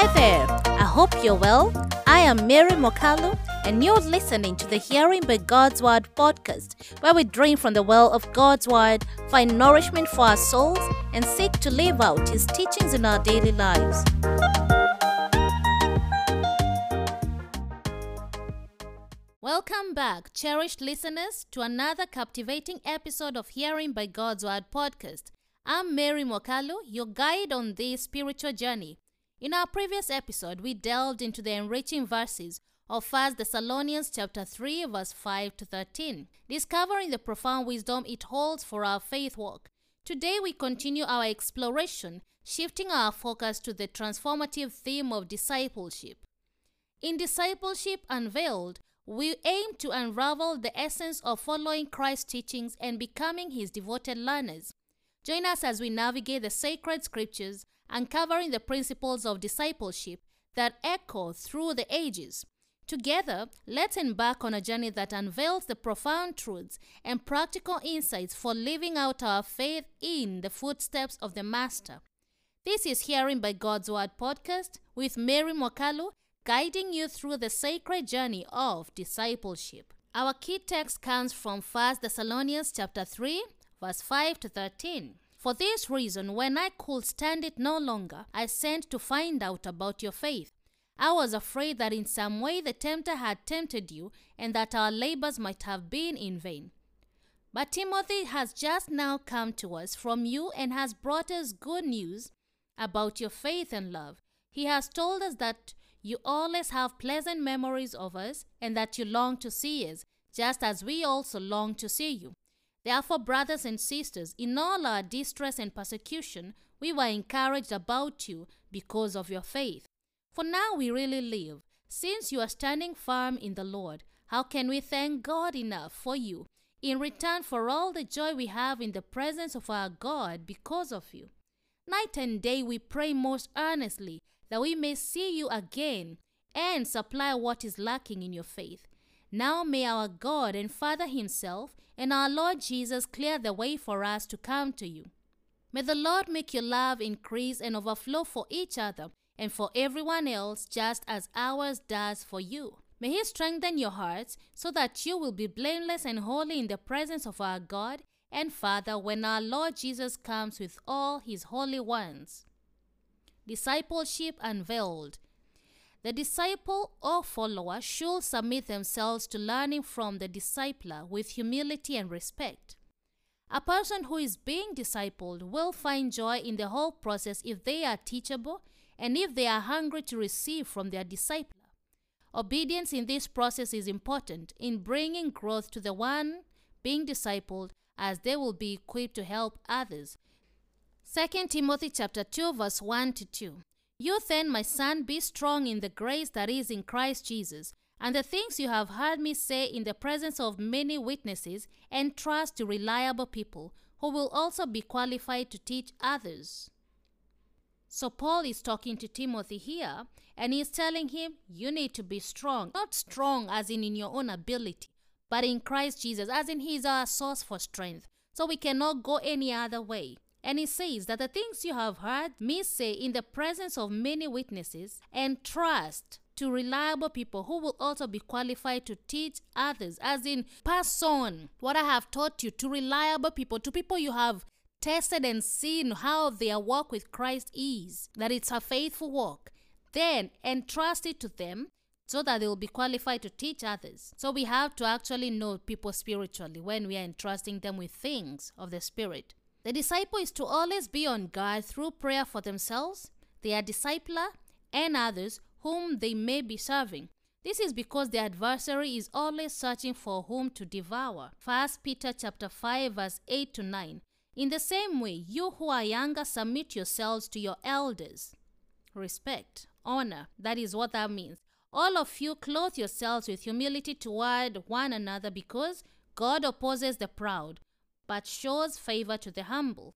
Hi there, I hope you're well. I am Mary Mokalu, and you're listening to the Hearing by God's Word podcast, where we drink from the well of God's Word, find nourishment for our souls, and seek to live out His teachings in our daily lives. Welcome back, cherished listeners, to another captivating episode of Hearing by God's Word podcast. I'm Mary Mokalu, your guide on this spiritual journey. In our previous episode, we delved into the enriching verses of 1 Thessalonians chapter 3 verse 5 to 13, discovering the profound wisdom it holds for our faith walk. Today we continue our exploration, shifting our focus to the transformative theme of discipleship. In Discipleship Unveiled, we aim to unravel the essence of following Christ's teachings and becoming his devoted learners. Join us as we navigate the sacred scriptures uncovering the principles of discipleship that echo through the ages. Together, let's embark on a journey that unveils the profound truths and practical insights for living out our faith in the footsteps of the Master. This is Hearing by God's Word podcast with Mary Mokalu, guiding you through the sacred journey of discipleship. Our key text comes from 1 Thessalonians chapter 3, verse 5 to 13. For this reason, when I could stand it no longer, I sent to find out about your faith. I was afraid that in some way the tempter had tempted you and that our labors might have been in vain. But Timothy has just now come to us from you and has brought us good news about your faith and love. He has told us that you always have pleasant memories of us and that you long to see us, just as we also long to see you. Therefore, brothers and sisters, in all our distress and persecution, we were encouraged about you because of your faith. For now we really live. Since you are standing firm in the Lord, how can we thank God enough for you in return for all the joy we have in the presence of our God because of you? Night and day we pray most earnestly that we may see you again and supply what is lacking in your faith. Now may our God and Father Himself and our Lord Jesus clear the way for us to come to you. May the Lord make your love increase and overflow for each other and for everyone else, just as ours does for you. May He strengthen your hearts so that you will be blameless and holy in the presence of our God and Father when our Lord Jesus comes with all His holy ones. Discipleship Unveiled the disciple or follower should submit themselves to learning from the discipler with humility and respect. A person who is being discipled will find joy in the whole process if they are teachable and if they are hungry to receive from their discipler. Obedience in this process is important in bringing growth to the one being discipled as they will be equipped to help others. 2 Timothy chapter 2 verse 1 to 2. You then, my son, be strong in the grace that is in Christ Jesus, and the things you have heard me say in the presence of many witnesses, and trust to reliable people who will also be qualified to teach others. So, Paul is talking to Timothy here, and he's telling him, You need to be strong. Not strong as in in your own ability, but in Christ Jesus, as in He's our source for strength. So, we cannot go any other way. And he says that the things you have heard me say in the presence of many witnesses, and trust to reliable people who will also be qualified to teach others, as in pass on what I have taught you to reliable people, to people you have tested and seen how their walk with Christ is, that it's a faithful walk. Then entrust it to them so that they will be qualified to teach others. So we have to actually know people spiritually when we are entrusting them with things of the Spirit. The disciple is to always be on guard through prayer for themselves, their discipler, and others whom they may be serving. This is because the adversary is always searching for whom to devour. 1 Peter chapter 5 verse 8 to 9. In the same way, you who are younger submit yourselves to your elders. Respect, honor, that is what that means. All of you clothe yourselves with humility toward one another because God opposes the proud, but shows favor to the humble.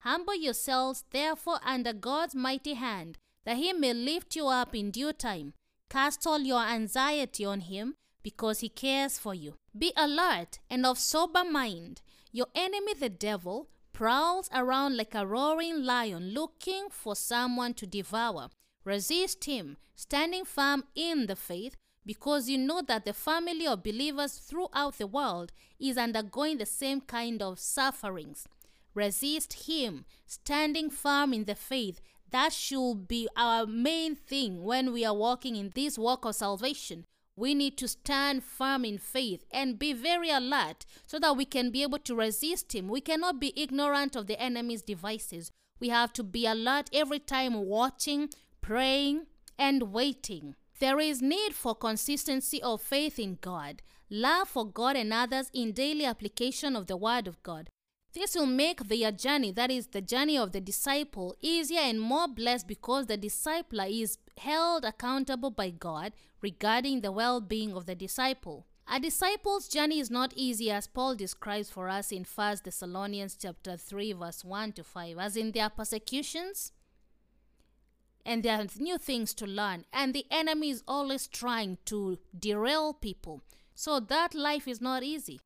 Humble yourselves, therefore, under God's mighty hand, that he may lift you up in due time. Cast all your anxiety on him, because he cares for you. Be alert and of sober mind. Your enemy, the devil, prowls around like a roaring lion looking for someone to devour. Resist him, standing firm in the faith, because you know that the family of believers throughout the world is undergoing the same kind of sufferings. Resist him, standing firm in the faith. That should be our main thing when we are walking in this walk of salvation. We need to stand firm in faith and be very alert so that we can be able to resist him. We cannot be ignorant of the enemy's devices. We have to be alert every time watching, praying, and waiting. There is need for consistency of faith in God, love for God and others in daily application of the Word of God. This will make their journey, that is, the journey of the disciple, easier and more blessed because the discipler is held accountable by God regarding the well being of the disciple. A disciple's journey is not easy as Paul describes for us in 1 Thessalonians chapter 3 verse 1 to 5 as in their persecutions and there are new things to learn and the enemy is always trying to derail people. So that life is not easy.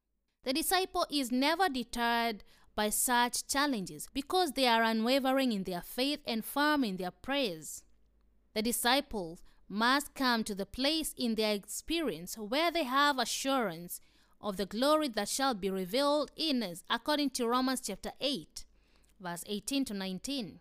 The disciple is never deterred by such challenges because they are unwavering in their faith and firm in their prayers. The disciples must come to the place in their experience where they have assurance of the glory that shall be revealed in us according to Romans chapter 8 verse 18 to 19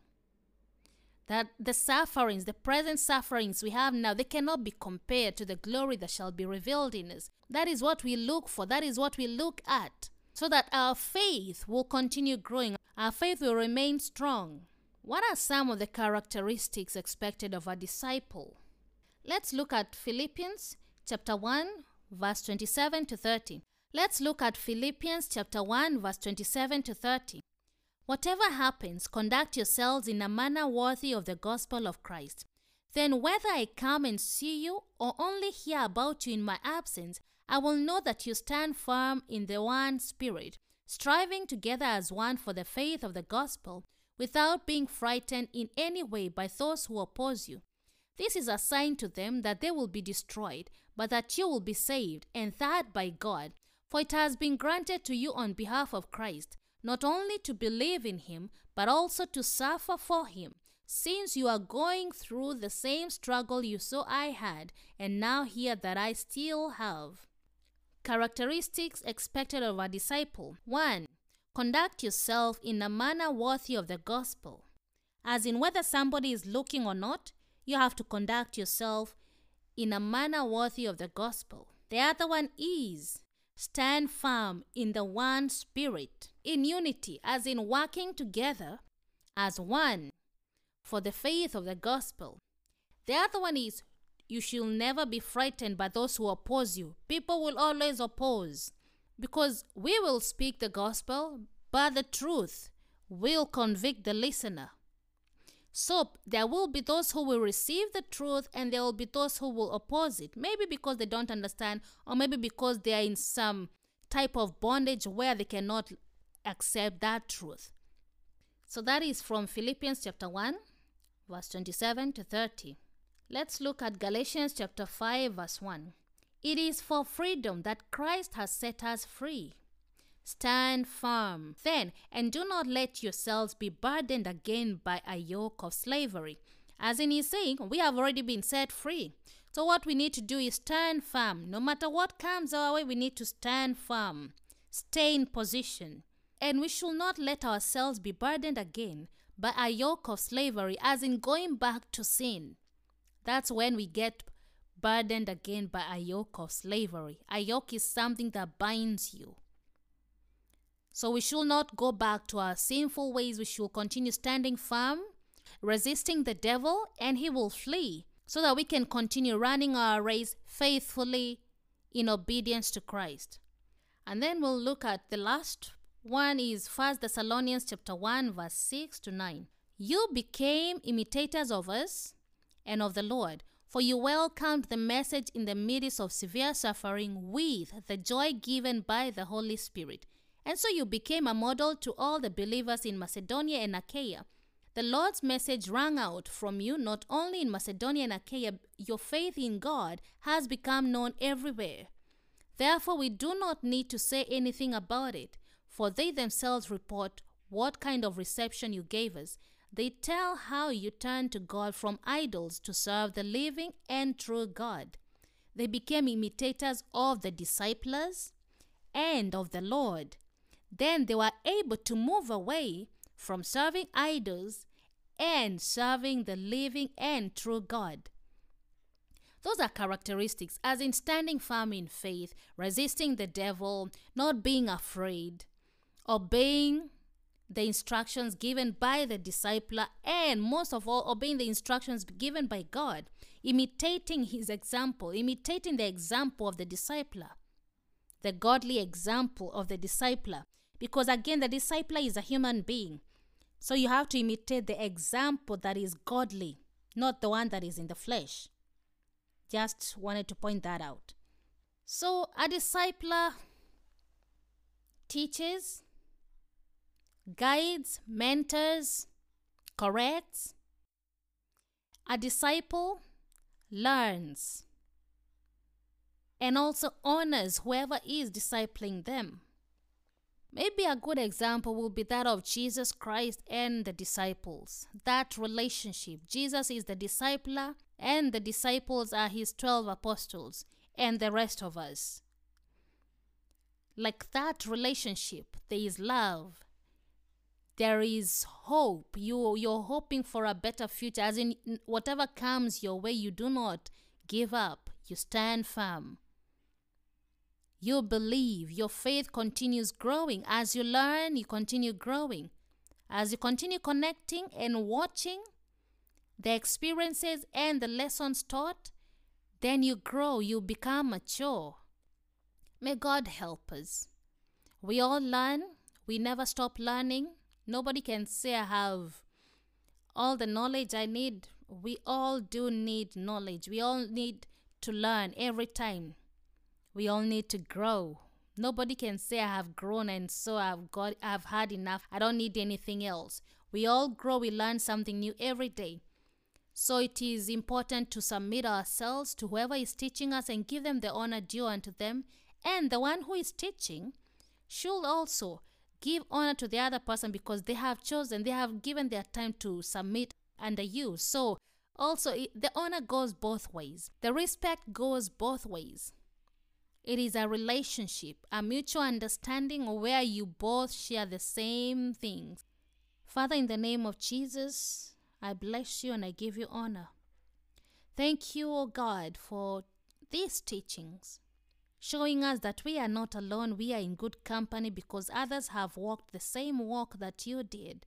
that the sufferings, the present sufferings we have now, they cannot be compared to the glory that shall be revealed in us. That is what we look for, that is what we look at, so that our faith will continue growing, our faith will remain strong. What are some of the characteristics expected of a disciple? Let's look at Philippians chapter 1, verse 27 to 30. Let's look at Philippians chapter 1, verse 27 to 30. Whatever happens, conduct yourselves in a manner worthy of the gospel of Christ. Then, whether I come and see you or only hear about you in my absence, I will know that you stand firm in the one Spirit, striving together as one for the faith of the gospel, without being frightened in any way by those who oppose you. This is a sign to them that they will be destroyed, but that you will be saved, and that by God. For it has been granted to you on behalf of Christ not only to believe in him, but also to suffer for him, since you are going through the same struggle you saw I had, and now hear that I still have. Characteristics expected of a disciple 1. Conduct yourself in a manner worthy of the gospel. As in, whether somebody is looking or not, you have to conduct yourself in a manner worthy of the gospel. The other one is stand firm in the one spirit, in unity, as in working together as one for the faith of the gospel. The other one is you shall never be frightened by those who oppose you. People will always oppose because we will speak the gospel, but the truth will convict the listener. So there will be those who will receive the truth and there will be those who will oppose it. Maybe because they don't understand, or maybe because they are in some type of bondage where they cannot accept that truth. So that is from Philippians chapter 1, verse 27 to 30. Let's look at Galatians chapter 5, verse 1. It is for freedom that Christ has set us free. Stand firm then, and do not let yourselves be burdened again by a yoke of slavery. As in, he's saying, we have already been set free. So, what we need to do is stand firm. No matter what comes our way, we need to stand firm, stay in position. And we should not let ourselves be burdened again by a yoke of slavery, as in going back to sin. That's when we get burdened again by a yoke of slavery. A yoke is something that binds you. So we should not go back to our sinful ways. We should continue standing firm, resisting the devil, and he will flee, so that we can continue running our race faithfully in obedience to Christ. And then we'll look at the last one is 1 Thessalonians chapter 1 verse 6 to 9. You became imitators of us and of the Lord, for you welcomed the message in the midst of severe suffering with the joy given by the Holy Spirit and so you became a model to all the believers in Macedonia and Achaia. The Lord's message rang out from you not only in Macedonia and Achaia, your faith in God has become known everywhere. Therefore, we do not need to say anything about it, for they themselves report what kind of reception you gave us, They tell how you turned to God from idols to serve the living and true God. They became imitators of the disciples and of the Lord. Then they were able to move away from serving idols and serving the living and true God. Those are characteristics, as in standing firm in faith, resisting the devil, not being afraid, obeying the instructions given by the discipler, and most of all, obeying the instructions given by God, imitating his example, imitating the example of the discipler, the godly example of the discipler. Because again, the discipler is a human being. So you have to imitate the example that is godly, not the one that is in the flesh. Just wanted to point that out. So a discipler teaches, guides, mentors, corrects. A disciple learns and also honors whoever is discipling them. Maybe a good example will be that of Jesus Christ and the disciples. That relationship. Jesus is the discipler, and the disciples are his 12 apostles, and the rest of us. Like that relationship, there is love. There is hope. You, you're hoping for a better future, as in whatever comes your way, you do not give up, you stand firm. You believe, your faith continues growing. As you learn, you continue growing. As you continue connecting and watching the experiences and the lessons taught, then you grow, you become mature. May God help us. We all learn, we never stop learning. Nobody can say I have all the knowledge I need. We all do need knowledge. We all need to learn every time. We all need to grow. Nobody can say I have grown and so I've got I've had enough. I don't need anything else. We all grow, we learn something new every day. So it is important to submit ourselves to whoever is teaching us and give them the honor due unto them. And the one who is teaching should also give honor to the other person because they have chosen, they have given their time to submit under you. So also the honor goes both ways. The respect goes both ways. It is a relationship, a mutual understanding where you both share the same things. Father, in the name of Jesus, I bless you and I give you honor. Thank you, O God, for these teachings, showing us that we are not alone, we are in good company because others have walked the same walk that you did,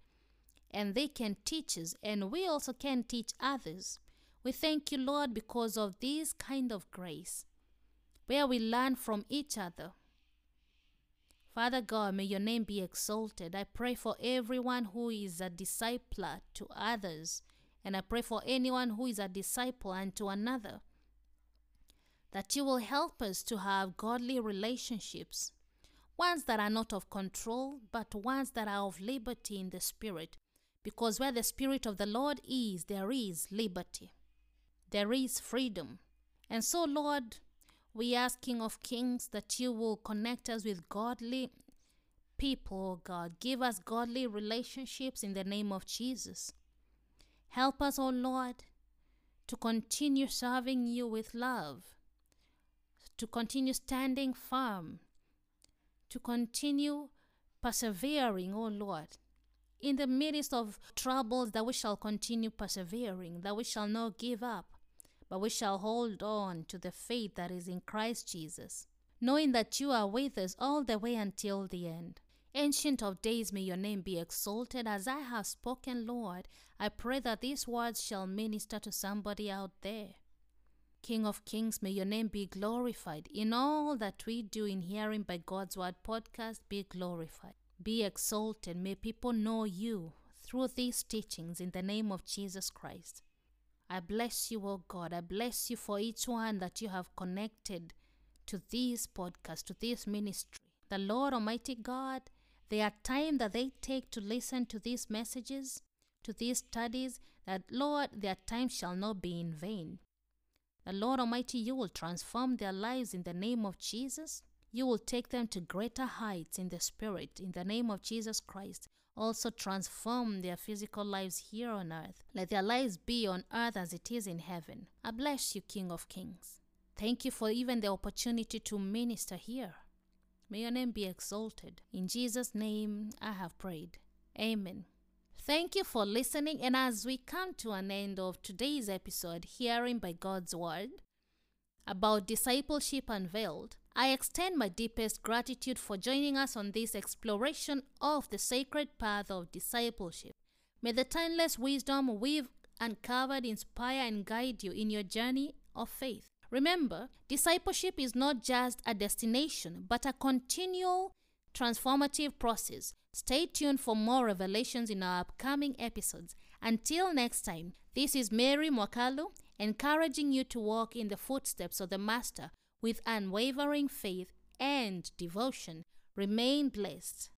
and they can teach us, and we also can teach others. We thank you, Lord, because of this kind of grace where we learn from each other. Father God, may your name be exalted. I pray for everyone who is a discipler to others, and I pray for anyone who is a disciple unto another, that you will help us to have godly relationships, ones that are not of control, but ones that are of liberty in the Spirit. Because where the Spirit of the Lord is, there is liberty, there is freedom. And so, Lord, we ask, King of Kings, that you will connect us with godly people, oh God. Give us godly relationships in the name of Jesus. Help us, O oh Lord, to continue serving you with love, to continue standing firm, to continue persevering, O oh Lord, in the midst of troubles, that we shall continue persevering, that we shall not give up but we shall hold on to the faith that is in Christ Jesus, knowing that you are with us all the way until the end. Ancient of days, may your name be exalted as I have spoken, Lord. I pray that these words shall minister to somebody out there. King of Kings, may your name be glorified. In all that we do in Hearing by God's Word podcast, be glorified. Be exalted. May people know you through these teachings in the name of Jesus Christ. I bless you, oh God. I bless you for each one that you have connected to this podcast, to this ministry. The Lord Almighty God, are time that they take to listen to these messages, to these studies, that Lord, their time shall not be in vain. The Lord Almighty, you will transform their lives in the name of Jesus. You will take them to greater heights in the Spirit in the name of Jesus Christ. Also transform their physical lives here on earth. Let their lives be on earth as it is in heaven. I bless you, King of Kings. Thank you for even the opportunity to minister here. May your name be exalted. In Jesus' name I have prayed. Amen. Thank you for listening, and as we come to an end of today's episode, Hearing by God's Word about discipleship unveiled, I extend my deepest gratitude for joining us on this exploration of the sacred path of discipleship. May the timeless wisdom we've uncovered inspire and guide you in your journey of faith. Remember, discipleship is not just a destination, but a continual transformative process. Stay tuned for more revelations in our upcoming episodes. Until next time, this is Mary Mwakalu encouraging you to walk in the footsteps of the Master with unwavering faith and devotion. Remain blessed.